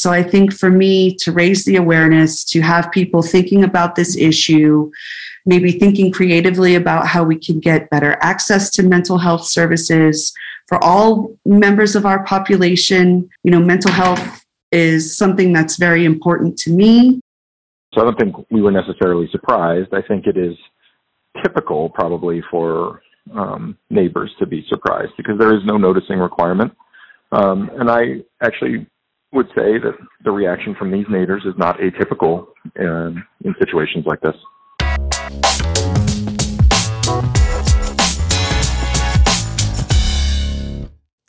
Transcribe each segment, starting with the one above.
So I think for me to raise the awareness, to have people thinking about this issue, maybe thinking creatively about how we can get better access to mental health services for all members of our population. You know, mental health is something that's very important to me. So I don't think we were necessarily surprised. I think it is typical probably for um, neighbors to be surprised because there is no noticing requirement. Um, and I actually would say that the reaction from these neighbors is not atypical in, in situations like this.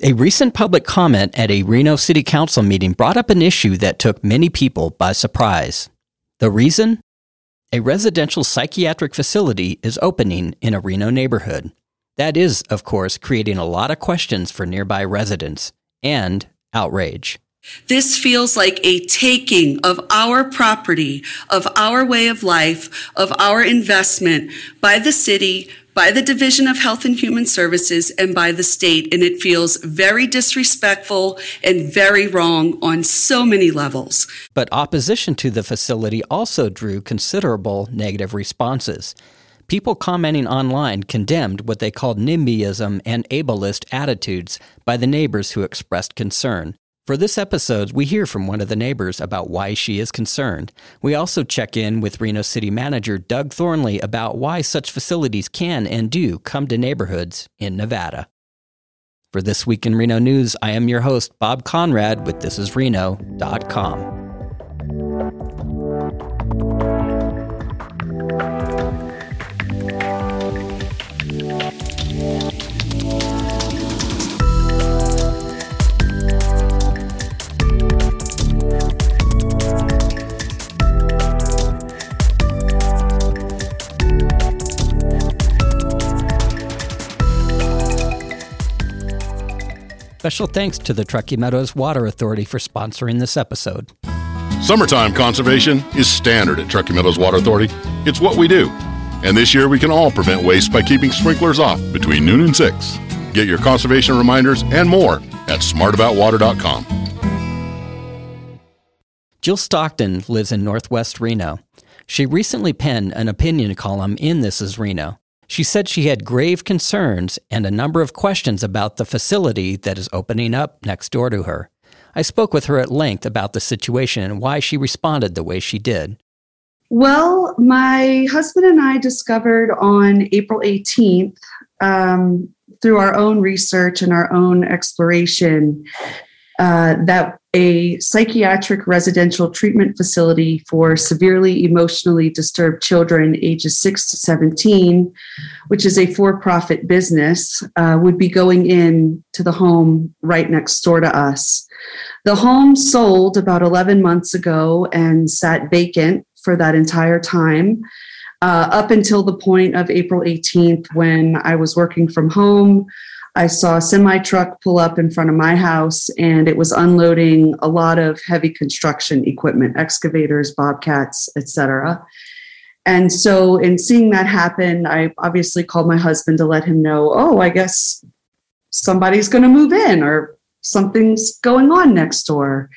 A recent public comment at a Reno City Council meeting brought up an issue that took many people by surprise. The reason? A residential psychiatric facility is opening in a Reno neighborhood. That is, of course, creating a lot of questions for nearby residents and outrage. This feels like a taking of our property, of our way of life, of our investment by the city, by the Division of Health and Human Services, and by the state. And it feels very disrespectful and very wrong on so many levels. But opposition to the facility also drew considerable negative responses. People commenting online condemned what they called NIMBYism and ableist attitudes by the neighbors who expressed concern. For this episode, we hear from one of the neighbors about why she is concerned. We also check in with Reno City Manager Doug Thornley about why such facilities can and do come to neighborhoods in Nevada. For This Week in Reno News, I am your host, Bob Conrad with thisisreno.com. Special thanks to the Truckee Meadows Water Authority for sponsoring this episode. Summertime conservation is standard at Truckee Meadows Water Authority. It's what we do. And this year we can all prevent waste by keeping sprinklers off between noon and 6. Get your conservation reminders and more at smartaboutwater.com. Jill Stockton lives in Northwest Reno. She recently penned an opinion column in This Is Reno. She said she had grave concerns and a number of questions about the facility that is opening up next door to her. I spoke with her at length about the situation and why she responded the way she did. Well, my husband and I discovered on April 18th, um, through our own research and our own exploration, uh, that a psychiatric residential treatment facility for severely emotionally disturbed children ages 6 to 17 which is a for-profit business uh, would be going in to the home right next door to us. The home sold about 11 months ago and sat vacant for that entire time uh, up until the point of april 18th when i was working from home I saw a semi truck pull up in front of my house and it was unloading a lot of heavy construction equipment, excavators, bobcats, etc. And so in seeing that happen, I obviously called my husband to let him know, "Oh, I guess somebody's going to move in or something's going on next door."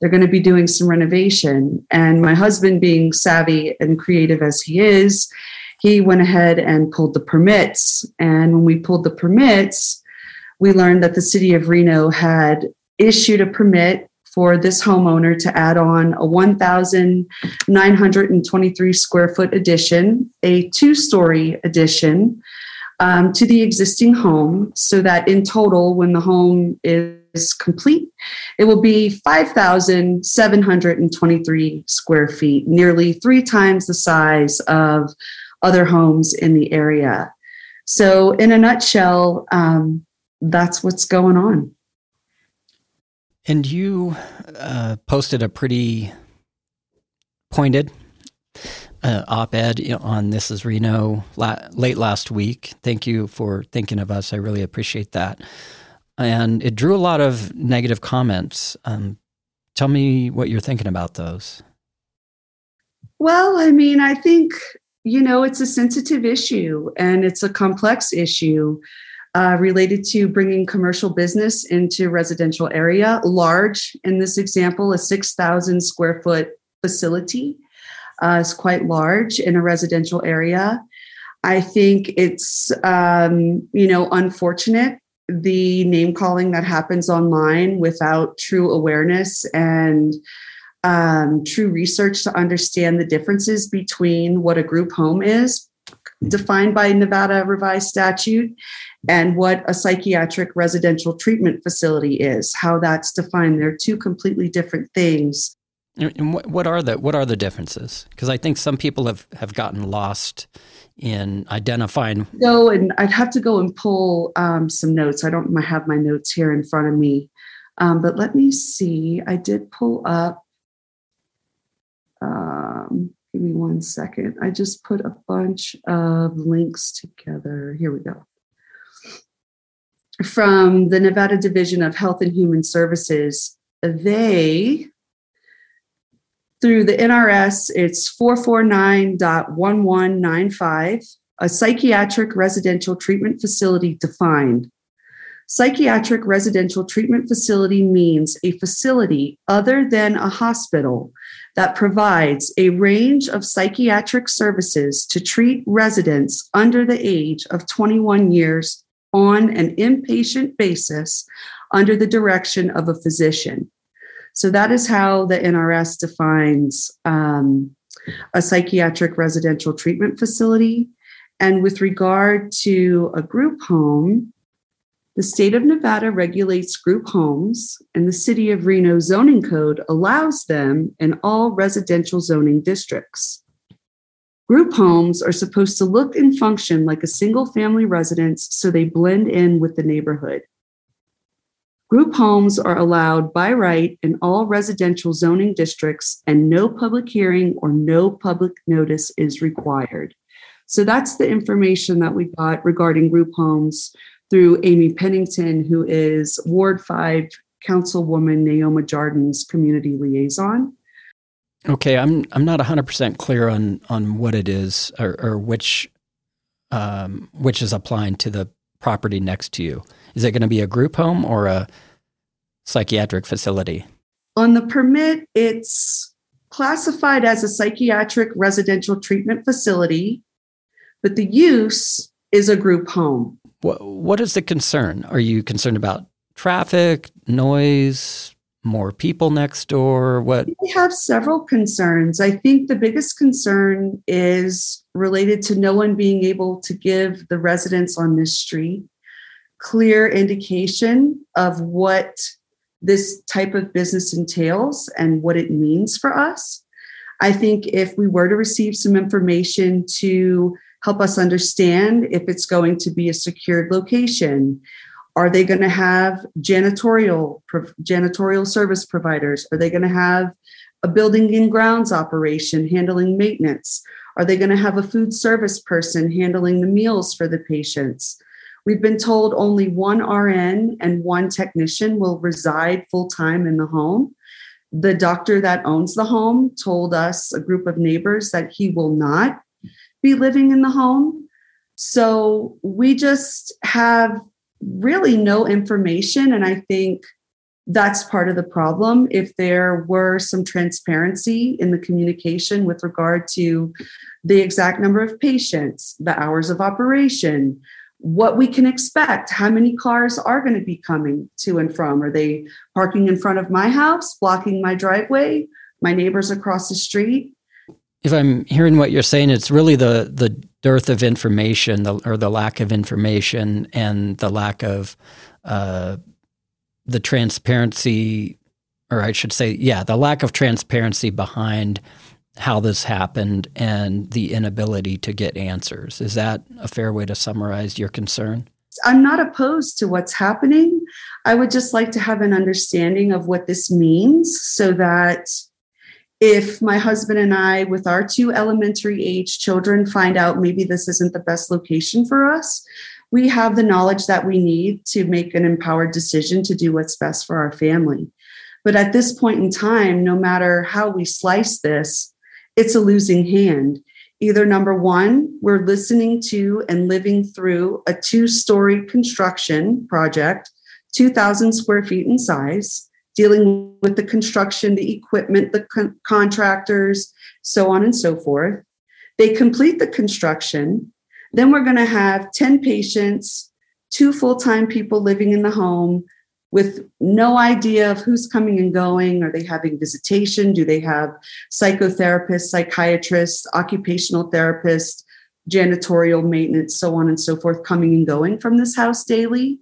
They're going to be doing some renovation. And my husband, being savvy and creative as he is, he went ahead and pulled the permits. And when we pulled the permits, we learned that the city of Reno had issued a permit for this homeowner to add on a 1,923 square foot addition, a two story addition um, to the existing home, so that in total, when the home is complete, it will be 5,723 square feet, nearly three times the size of other homes in the area. So, in a nutshell, um, that's what's going on. And you uh, posted a pretty pointed uh, op ed on This Is Reno la- late last week. Thank you for thinking of us. I really appreciate that. And it drew a lot of negative comments. Um, tell me what you're thinking about those. Well, I mean, I think, you know, it's a sensitive issue and it's a complex issue. uh, related to bringing commercial business into residential area. Large in this example, a 6,000 square foot facility uh, is quite large in a residential area. I think it's um, you know unfortunate the name calling that happens online without true awareness and um, true research to understand the differences between what a group home is defined by Nevada revised statute and what a psychiatric residential treatment facility is, how that's defined. They're two completely different things. And what are the what are the differences? Because I think some people have, have gotten lost in identifying. Go and I'd have to go and pull um, some notes. I don't have my notes here in front of me, um, but let me see. I did pull up. Um, give me one second. I just put a bunch of links together. Here we go. From the Nevada Division of Health and Human Services, they through the NRS, it's 449.1195, a psychiatric residential treatment facility defined. Psychiatric residential treatment facility means a facility other than a hospital that provides a range of psychiatric services to treat residents under the age of 21 years on an inpatient basis under the direction of a physician. So that is how the NRS defines um, a psychiatric residential treatment facility. And with regard to a group home, the state of Nevada regulates group homes, and the city of Reno zoning code allows them in all residential zoning districts. Group homes are supposed to look and function like a single family residence so they blend in with the neighborhood. Group homes are allowed by right in all residential zoning districts, and no public hearing or no public notice is required. So that's the information that we got regarding group homes through Amy Pennington, who is Ward 5 Councilwoman Naoma Jardon's community liaison. Okay, I'm I'm not 100% clear on on what it is or, or which um, which is applying to the property next to you. Is it going to be a group home or a psychiatric facility? On the permit, it's classified as a psychiatric residential treatment facility, but the use is a group home. What, what is the concern? Are you concerned about traffic, noise, more people next door? What? We have several concerns. I think the biggest concern is related to no one being able to give the residents on this street clear indication of what this type of business entails and what it means for us. I think if we were to receive some information to help us understand if it's going to be a secured location, are they going to have janitorial janitorial service providers? Are they going to have a building and grounds operation handling maintenance? Are they going to have a food service person handling the meals for the patients? We've been told only one RN and one technician will reside full time in the home. The doctor that owns the home told us, a group of neighbors, that he will not be living in the home. So we just have really no information. And I think that's part of the problem. If there were some transparency in the communication with regard to the exact number of patients, the hours of operation, what we can expect. How many cars are going to be coming to and from? Are they parking in front of my house, blocking my driveway, my neighbors across the street? If I'm hearing what you're saying, it's really the the dearth of information, the, or the lack of information, and the lack of uh, the transparency, or I should say, yeah, the lack of transparency behind how this happened and the inability to get answers. Is that a fair way to summarize your concern? I'm not opposed to what's happening. I would just like to have an understanding of what this means so that if my husband and I, with our two elementary age children, find out maybe this isn't the best location for us, we have the knowledge that we need to make an empowered decision to do what's best for our family. But at this point in time, no matter how we slice this, it's a losing hand. Either number one, we're listening to and living through a two story construction project, 2,000 square feet in size, dealing with the construction, the equipment, the con- contractors, so on and so forth. They complete the construction. Then we're going to have 10 patients, two full time people living in the home with no idea of who's coming and going. Are they having visitation? Do they have psychotherapists, psychiatrists, occupational therapists, janitorial maintenance, so on and so forth, coming and going from this house daily?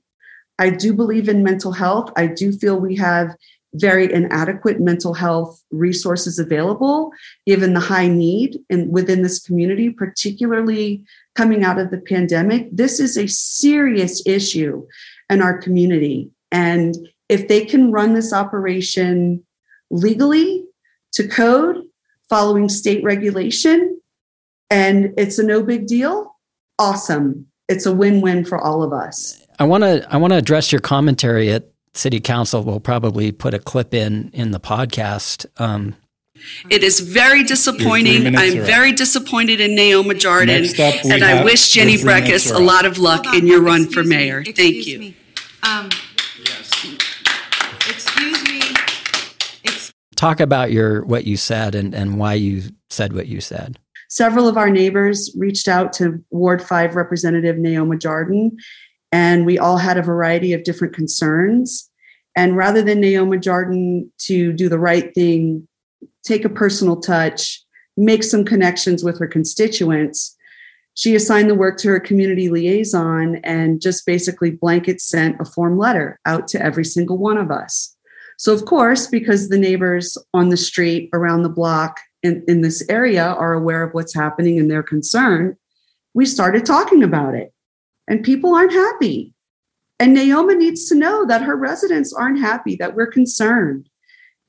I do believe in mental health. I do feel we have very inadequate mental health resources available given the high need in, within this community particularly coming out of the pandemic. This is a serious issue in our community. And if they can run this operation legally to code following state regulation and it's a no big deal awesome. It's a win-win for all of us I want to I want to address your commentary at City Council. We'll probably put a clip in in the podcast. Um, it is very disappointing. I'm very disappointed in Naoma Jardon, and I wish Jenny Brekhus a lot of luck in your run for mayor. Me, Thank you. Me. Um, excuse me. Ex- Talk about your what you said and, and why you said what you said. Several of our neighbors reached out to Ward 5 Representative Naoma Jardon and we all had a variety of different concerns. And rather than Naomi Jardon to do the right thing, take a personal touch, make some connections with her constituents, she assigned the work to her community liaison and just basically blanket sent a form letter out to every single one of us. So, of course, because the neighbors on the street around the block in, in this area are aware of what's happening and they're concerned, we started talking about it and people aren't happy. And Naoma needs to know that her residents aren't happy, that we're concerned.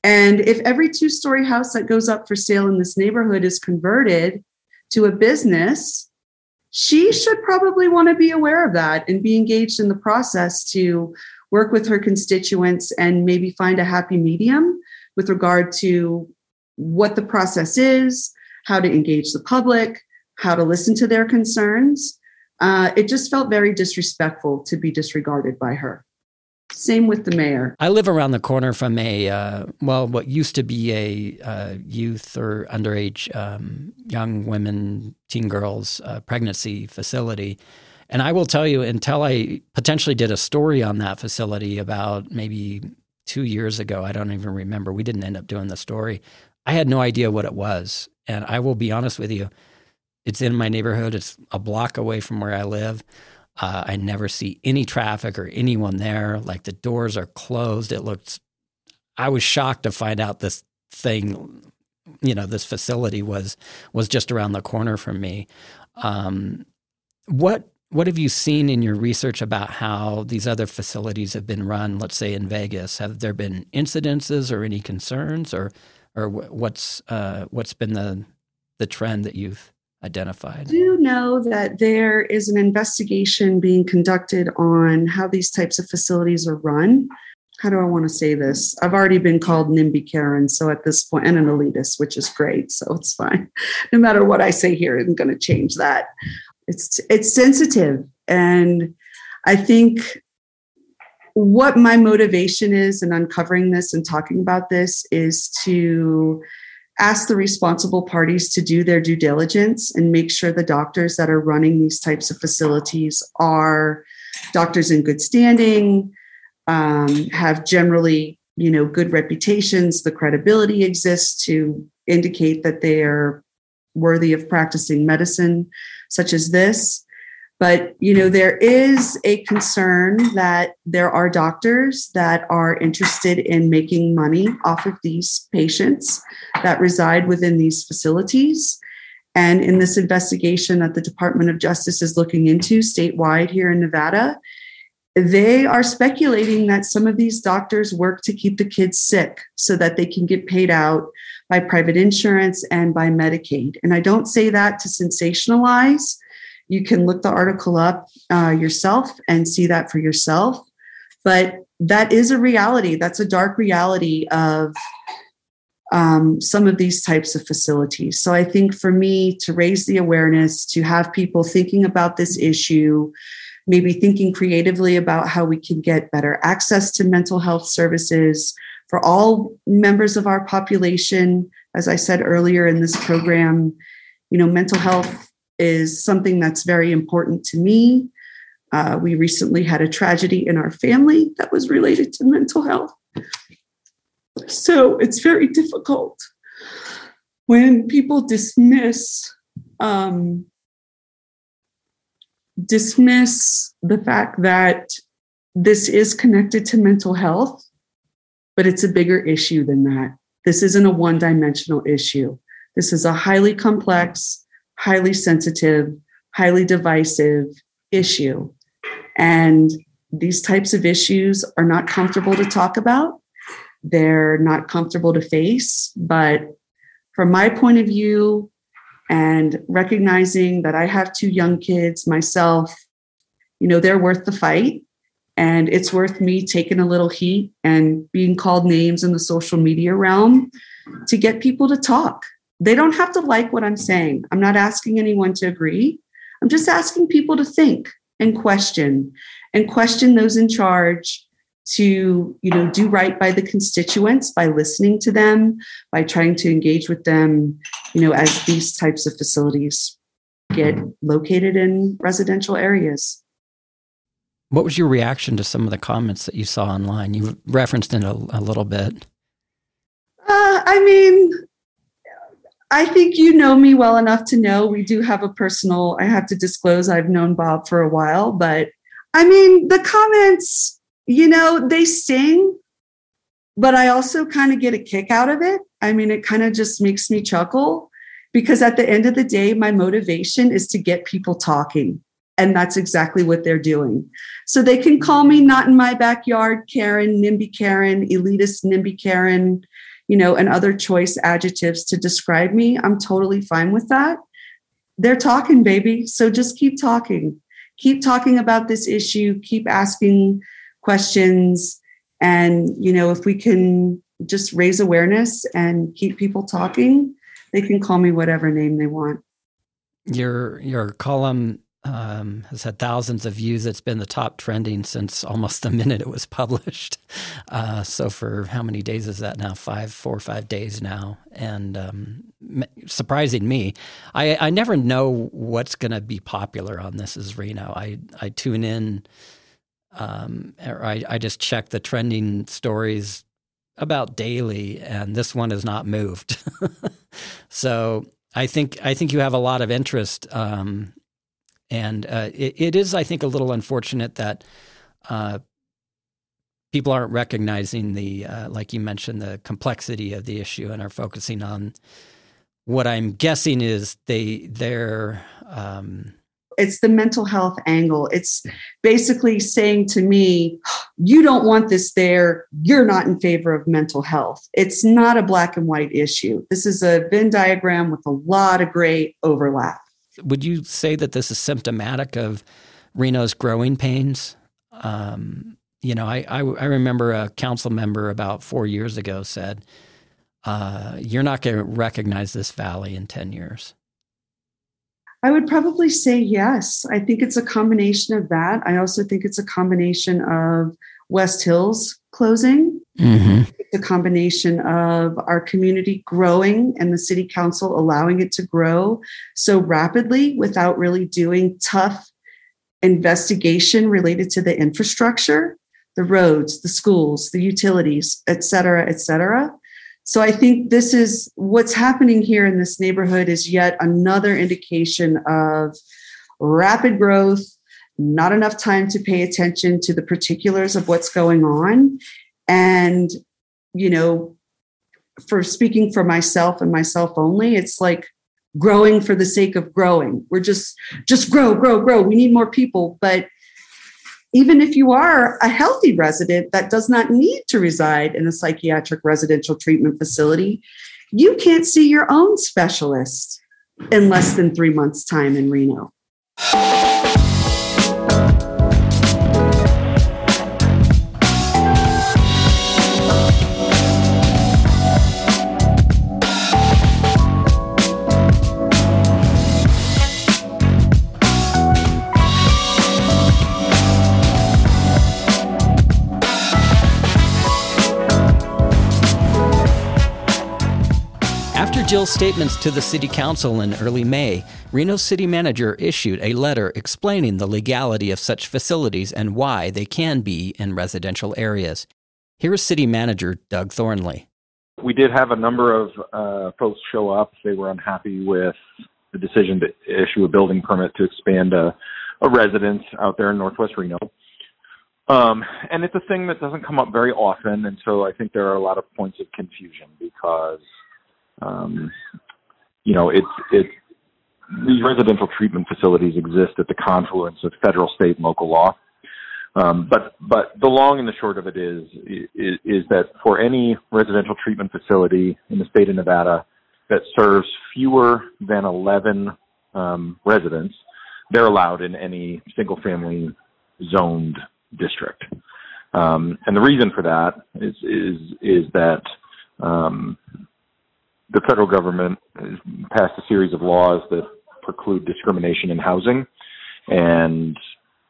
And if every two story house that goes up for sale in this neighborhood is converted to a business, she should probably want to be aware of that and be engaged in the process to work with her constituents and maybe find a happy medium with regard to what the process is, how to engage the public, how to listen to their concerns uh, it just felt very disrespectful to be disregarded by her. Same with the mayor. I live around the corner from a, uh, well, what used to be a uh, youth or underage um, young women, teen girls uh, pregnancy facility. And I will tell you, until I potentially did a story on that facility about maybe two years ago, I don't even remember. We didn't end up doing the story. I had no idea what it was. And I will be honest with you, it's in my neighborhood. It's a block away from where I live. Uh, I never see any traffic or anyone there. Like the doors are closed. It looks. I was shocked to find out this thing, you know, this facility was was just around the corner from me. Um, what what have you seen in your research about how these other facilities have been run? Let's say in Vegas, have there been incidences or any concerns, or or what's uh, what's been the the trend that you've identified? I do know that there is an investigation being conducted on how these types of facilities are run. How do I want to say this? I've already been called NIMBY Karen, so at this point, and an elitist, which is great, so it's fine. No matter what I say here, isn't going to change that. It's it's sensitive, and I think what my motivation is in uncovering this and talking about this is to ask the responsible parties to do their due diligence and make sure the doctors that are running these types of facilities are doctors in good standing, um, have generally you know good reputations the credibility exists to indicate that they are worthy of practicing medicine such as this but you know there is a concern that there are doctors that are interested in making money off of these patients that reside within these facilities. And in this investigation that the department of justice is looking into statewide here in nevada they are speculating that some of these doctors work to keep the kids sick so that they can get paid out by private insurance and by medicaid. And i don't say that to sensationalize you can look the article up uh, yourself and see that for yourself. But that is a reality. That's a dark reality of um, some of these types of facilities. So I think for me to raise the awareness, to have people thinking about this issue, maybe thinking creatively about how we can get better access to mental health services for all members of our population. As I said earlier in this program, you know, mental health is something that's very important to me. Uh, we recently had a tragedy in our family that was related to mental health. So it's very difficult when people dismiss um, dismiss the fact that this is connected to mental health, but it's a bigger issue than that. This isn't a one dimensional issue. This is a highly complex, highly sensitive, highly divisive issue. And these types of issues are not comfortable to talk about they're not comfortable to face. But from my point of view, and recognizing that I have two young kids myself, you know, they're worth the fight. And it's worth me taking a little heat and being called names in the social media realm to get people to talk. They don't have to like what I'm saying. I'm not asking anyone to agree. I'm just asking people to think and question and question those in charge to you know do right by the constituents by listening to them by trying to engage with them you know as these types of facilities get located in residential areas what was your reaction to some of the comments that you saw online you referenced it a, a little bit uh, i mean I think you know me well enough to know we do have a personal, I have to disclose I've known Bob for a while, but I mean, the comments you know, they sing, but I also kind of get a kick out of it. I mean, it kind of just makes me chuckle because at the end of the day, my motivation is to get people talking. And that's exactly what they're doing. So they can call me not in my backyard, Karen, NIMBY Karen, elitist NIMBY Karen, you know, and other choice adjectives to describe me. I'm totally fine with that. They're talking, baby. So just keep talking. Keep talking about this issue. Keep asking questions and you know if we can just raise awareness and keep people talking they can call me whatever name they want your your column um, has had thousands of views. It's been the top trending since almost the minute it was published. Uh, so for how many days is that now? Five, four or five days now, and um, surprising me. I, I never know what's going to be popular on This Is Reno. I I tune in um, I, I just check the trending stories about daily, and this one has not moved. so I think I think you have a lot of interest, um, and uh, it, it is I think a little unfortunate that uh, people aren't recognizing the uh, like you mentioned the complexity of the issue and are focusing on what I'm guessing is they they're um, it's the mental health angle. It's basically saying to me, you don't want this there. You're not in favor of mental health. It's not a black and white issue. This is a Venn diagram with a lot of gray overlap. Would you say that this is symptomatic of Reno's growing pains? Um, you know, I, I, I remember a council member about four years ago said, uh, "You're not going to recognize this valley in ten years." I would probably say yes. I think it's a combination of that. I also think it's a combination of West Hills closing. Mm-hmm. A combination of our community growing and the city council allowing it to grow so rapidly without really doing tough investigation related to the infrastructure, the roads, the schools, the utilities, et cetera, et cetera. So I think this is what's happening here in this neighborhood is yet another indication of rapid growth, not enough time to pay attention to the particulars of what's going on. And, you know, for speaking for myself and myself only, it's like growing for the sake of growing. We're just just grow, grow, grow. We need more people, but even if you are a healthy resident that does not need to reside in a psychiatric residential treatment facility, you can't see your own specialist in less than three months' time in Reno. Jill's statements to the city council in early May, Reno's city manager issued a letter explaining the legality of such facilities and why they can be in residential areas. Here is city manager Doug Thornley. We did have a number of uh, folks show up. They were unhappy with the decision to issue a building permit to expand a, a residence out there in Northwest Reno. Um, and it's a thing that doesn't come up very often, and so I think there are a lot of points of confusion because, um, you know, it's it's these residential treatment facilities exist at the confluence of federal, state, and local law. Um, but but the long and the short of it is, is is that for any residential treatment facility in the state of Nevada that serves fewer than 11 um, residents, they're allowed in any single family zoned district. Um, and the reason for that is is is that um, the federal government has passed a series of laws that preclude discrimination in housing, and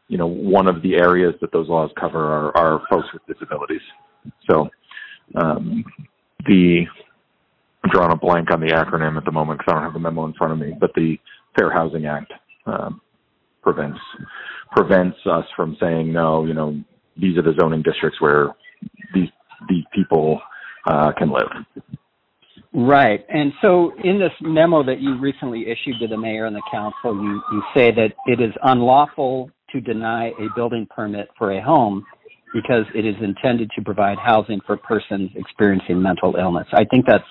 you know one of the areas that those laws cover are, are folks with disabilities. So um, the I'm drawing a blank on the acronym at the moment because I don't have the memo in front of me, but the Fair Housing Act um, prevents prevents us from saying no. You know, these are the zoning districts where these these people uh, can live. Right. And so in this memo that you recently issued to the mayor and the council, you, you say that it is unlawful to deny a building permit for a home because it is intended to provide housing for persons experiencing mental illness. I think that's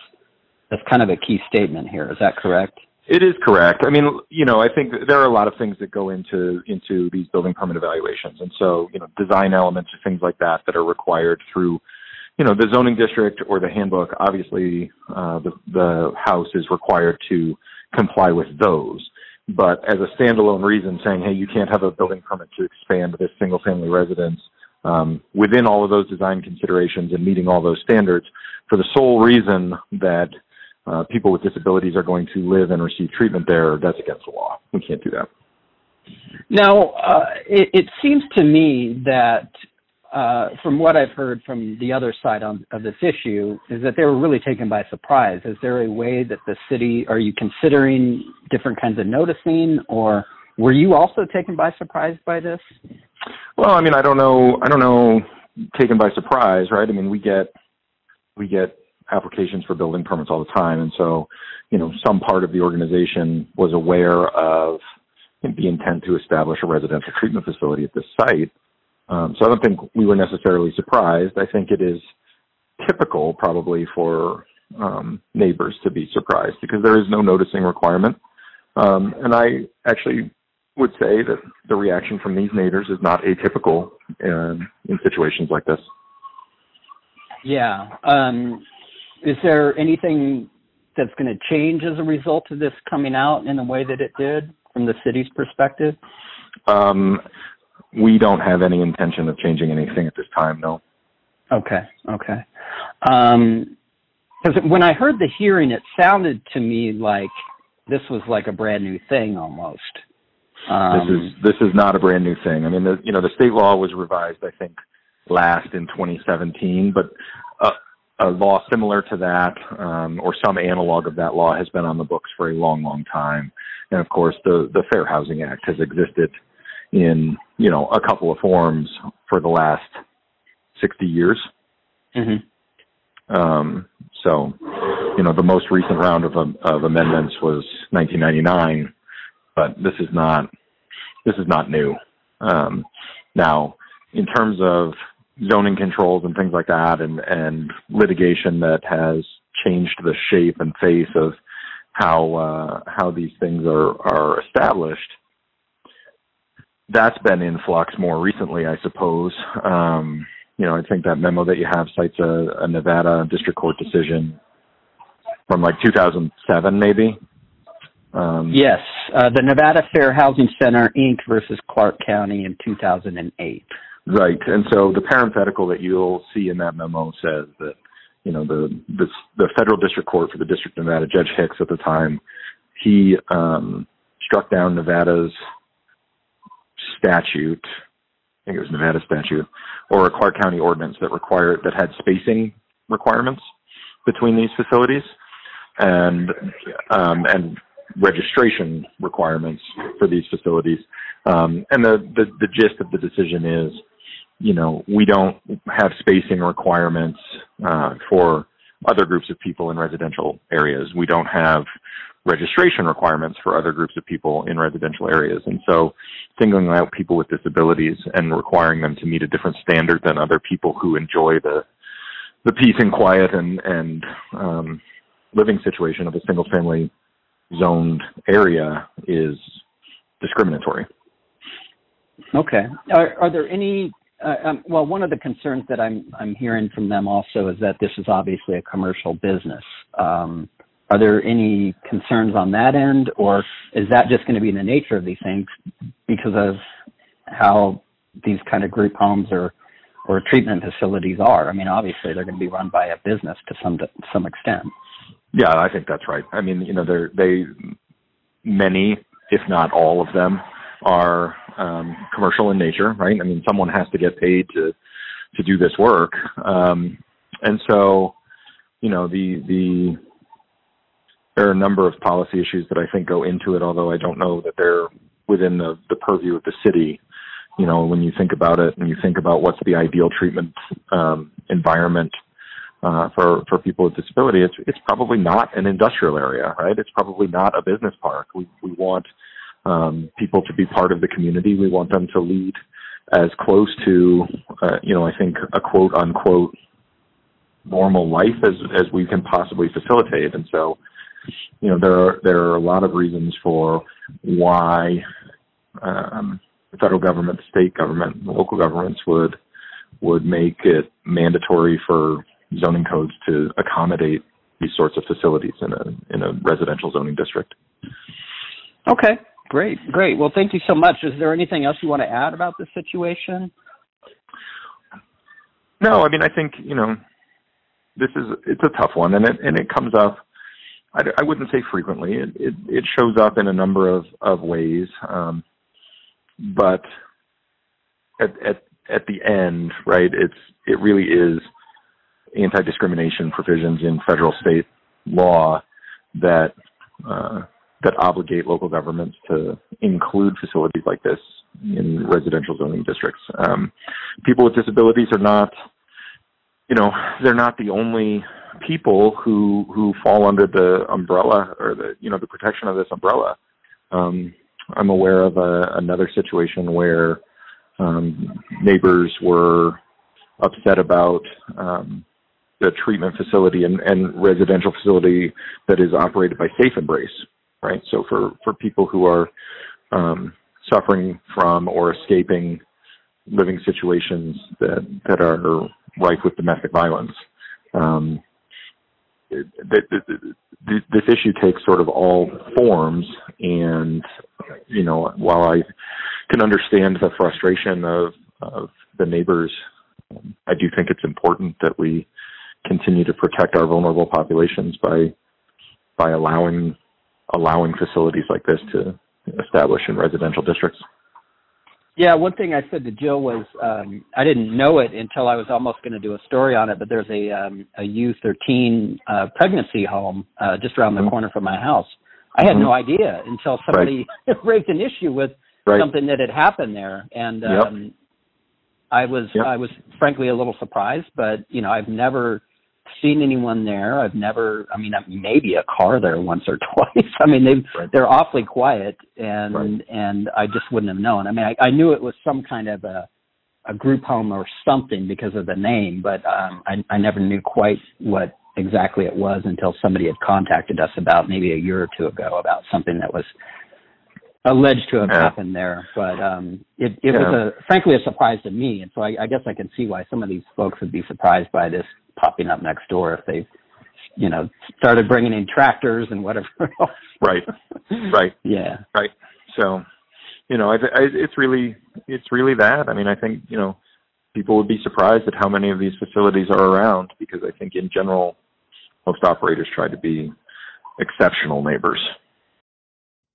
that's kind of a key statement here. Is that correct? It is correct. I mean, you know, I think there are a lot of things that go into into these building permit evaluations, and so you know, design elements or things like that that are required through, you know, the zoning district or the handbook. Obviously, uh, the the house is required to comply with those. But as a standalone reason, saying, hey, you can't have a building permit to expand this single family residence um, within all of those design considerations and meeting all those standards, for the sole reason that uh, people with disabilities are going to live and receive treatment there, that's against the law. We can't do that. Now, uh, it, it, seems to me that uh, from what I've heard from the other side on, of this issue, is that they were really taken by surprise. Is there a way that the city, are you considering different kinds of noticing, or were you also taken by surprise by this? Well, I mean, I don't know. I don't know. Taken by surprise, right? I mean, we get we get applications for building permits all the time. And so, you know, some part of the organization was aware of the intent to establish a residential treatment facility at this site. Um, so I don't think we were necessarily surprised. I think it is typical probably for um, neighbors to be surprised because there is no noticing requirement. Um, and I actually would say that the reaction from these neighbors is not atypical in, in situations like this. Yeah. Um, is there anything that's going to change as a result of this coming out in the way that it did from the city's perspective? Um, we don't have any intention of changing anything at this time, no. Okay, okay. Because um, when I heard the hearing, it sounded to me like this was like a brand new thing almost. Um, this is this is not a brand new thing. I mean, the, you know, the state law was revised, I think, last in 2017, but uh, a law similar to that, um, or some analog of that law, has been on the books for a long, long time. And of course, the the Fair Housing Act has existed in you know a couple of forms for the last sixty years. Mm-hmm. Um, so, you know, the most recent round of of amendments was 1999, but this is not this is not new. Um, now, in terms of zoning controls and things like that and, and litigation that has changed the shape and face of how uh, how these things are are established. That's been in flux more recently, I suppose. Um, you know, I think that memo that you have cites a, a Nevada District Court decision from like 2007, maybe. Um, yes, uh, the Nevada Fair Housing Center Inc. versus Clark County in 2008. Right. And so the parenthetical that you'll see in that memo says that, you know, the, the, the federal district court for the District of Nevada, Judge Hicks at the time, he um, struck down Nevada's statute, I think it was Nevada statute, or a Clark County ordinance that required, that had spacing requirements between these facilities. and um, and registration requirements for these facilities. Um, and the, the the gist of the decision is, you know, we don't have spacing requirements uh, for other groups of people in residential areas. We don't have registration requirements for other groups of people in residential areas. And so singling out people with disabilities and requiring them to meet a different standard than other people who enjoy the the peace and quiet and and um, living situation of a single family zoned area is discriminatory. Okay. Are, are there any? Uh, um, well, one of the concerns that I'm I'm hearing from them also is that this is obviously a commercial business. Um, are there any concerns on that end, or is that just going to be the nature of these things because of how these kind of group homes or or treatment facilities are? I mean, obviously they're going to be run by a business to some to some extent. Yeah, I think that's right. I mean, you know, they're they many, if not all of them, are um, commercial in nature, right? I mean, someone has to get paid to to do this work, um, and so you know the the there are a number of policy issues that I think go into it, although I don't know that they're within the, the purview of the city. You know, when you think about it and you think about what's the ideal treatment um, environment uh, for for people with disability, it's it's probably not an industrial area, right? It's probably not a business park. We we want um, people to be part of the community. We want them to lead as close to, uh, you know, I think a quote unquote normal life as as we can possibly facilitate. And so, you know, there are there are a lot of reasons for why um, the federal government, state government, local governments would would make it mandatory for zoning codes to accommodate these sorts of facilities in a in a residential zoning district. Okay, great, great. Well, thank you so much. Is there anything else you want to add about this situation? No, I mean I think you know this is it's a tough one, and it and it comes up. I, I wouldn't say frequently. It, it it shows up in a number of of ways, um, but at at at the end, right? It's it really is anti-discrimination provisions in federal state law that uh, that obligate local governments to include facilities like this in residential zoning districts. Um, people with disabilities are not, you know, they're not the only people who who fall under the umbrella or the you know the protection of this umbrella. Um, I'm aware of a, another situation where um, neighbors were upset about um, the treatment facility and, and residential facility that is operated by Safe Embrace, right? So for, for people who are um, suffering from or escaping living situations that, that are rife with domestic violence. Um, this issue takes sort of all forms and you know while i can understand the frustration of of the neighbors i do think it's important that we continue to protect our vulnerable populations by by allowing allowing facilities like this to establish in residential districts. Yeah, one thing I said to Jill was um, I didn't know it until I was almost going to do a story on it. But there's a um, a youth or teen uh, pregnancy home uh, just around the mm-hmm. corner from my house. I had mm-hmm. no idea until somebody right. raised an issue with right. something that had happened there, and um, yep. I was yep. I was frankly a little surprised. But you know, I've never seen anyone there. I've never, I mean, maybe a car there once or twice. I mean, they right. they're awfully quiet, and right. and I just wouldn't have known. I mean, I, I knew it was some kind of a a group home or something because of the name, but um, I, I never knew quite what exactly it was until somebody had contacted us about maybe a year or two ago about something that was alleged to have yeah. happened there. But um, it, it yeah. was a frankly a surprise to me, and so I, I guess I can see why some of these folks would be surprised by this popping up next door if they, you know, started bringing in tractors and whatever else. Right. Right. yeah. Right. So, you know, I, I, it's really it's really that. I mean, I think you know people would be surprised at how many of these facilities are around because I think in general most operators try to be exceptional neighbors.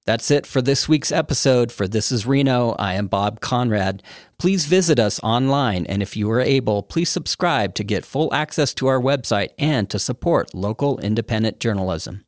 That's it for this week's episode. For This is Reno, I am Bob Conrad. Please visit us online, and if you are able, please subscribe to get full access to our website and to support local independent journalism.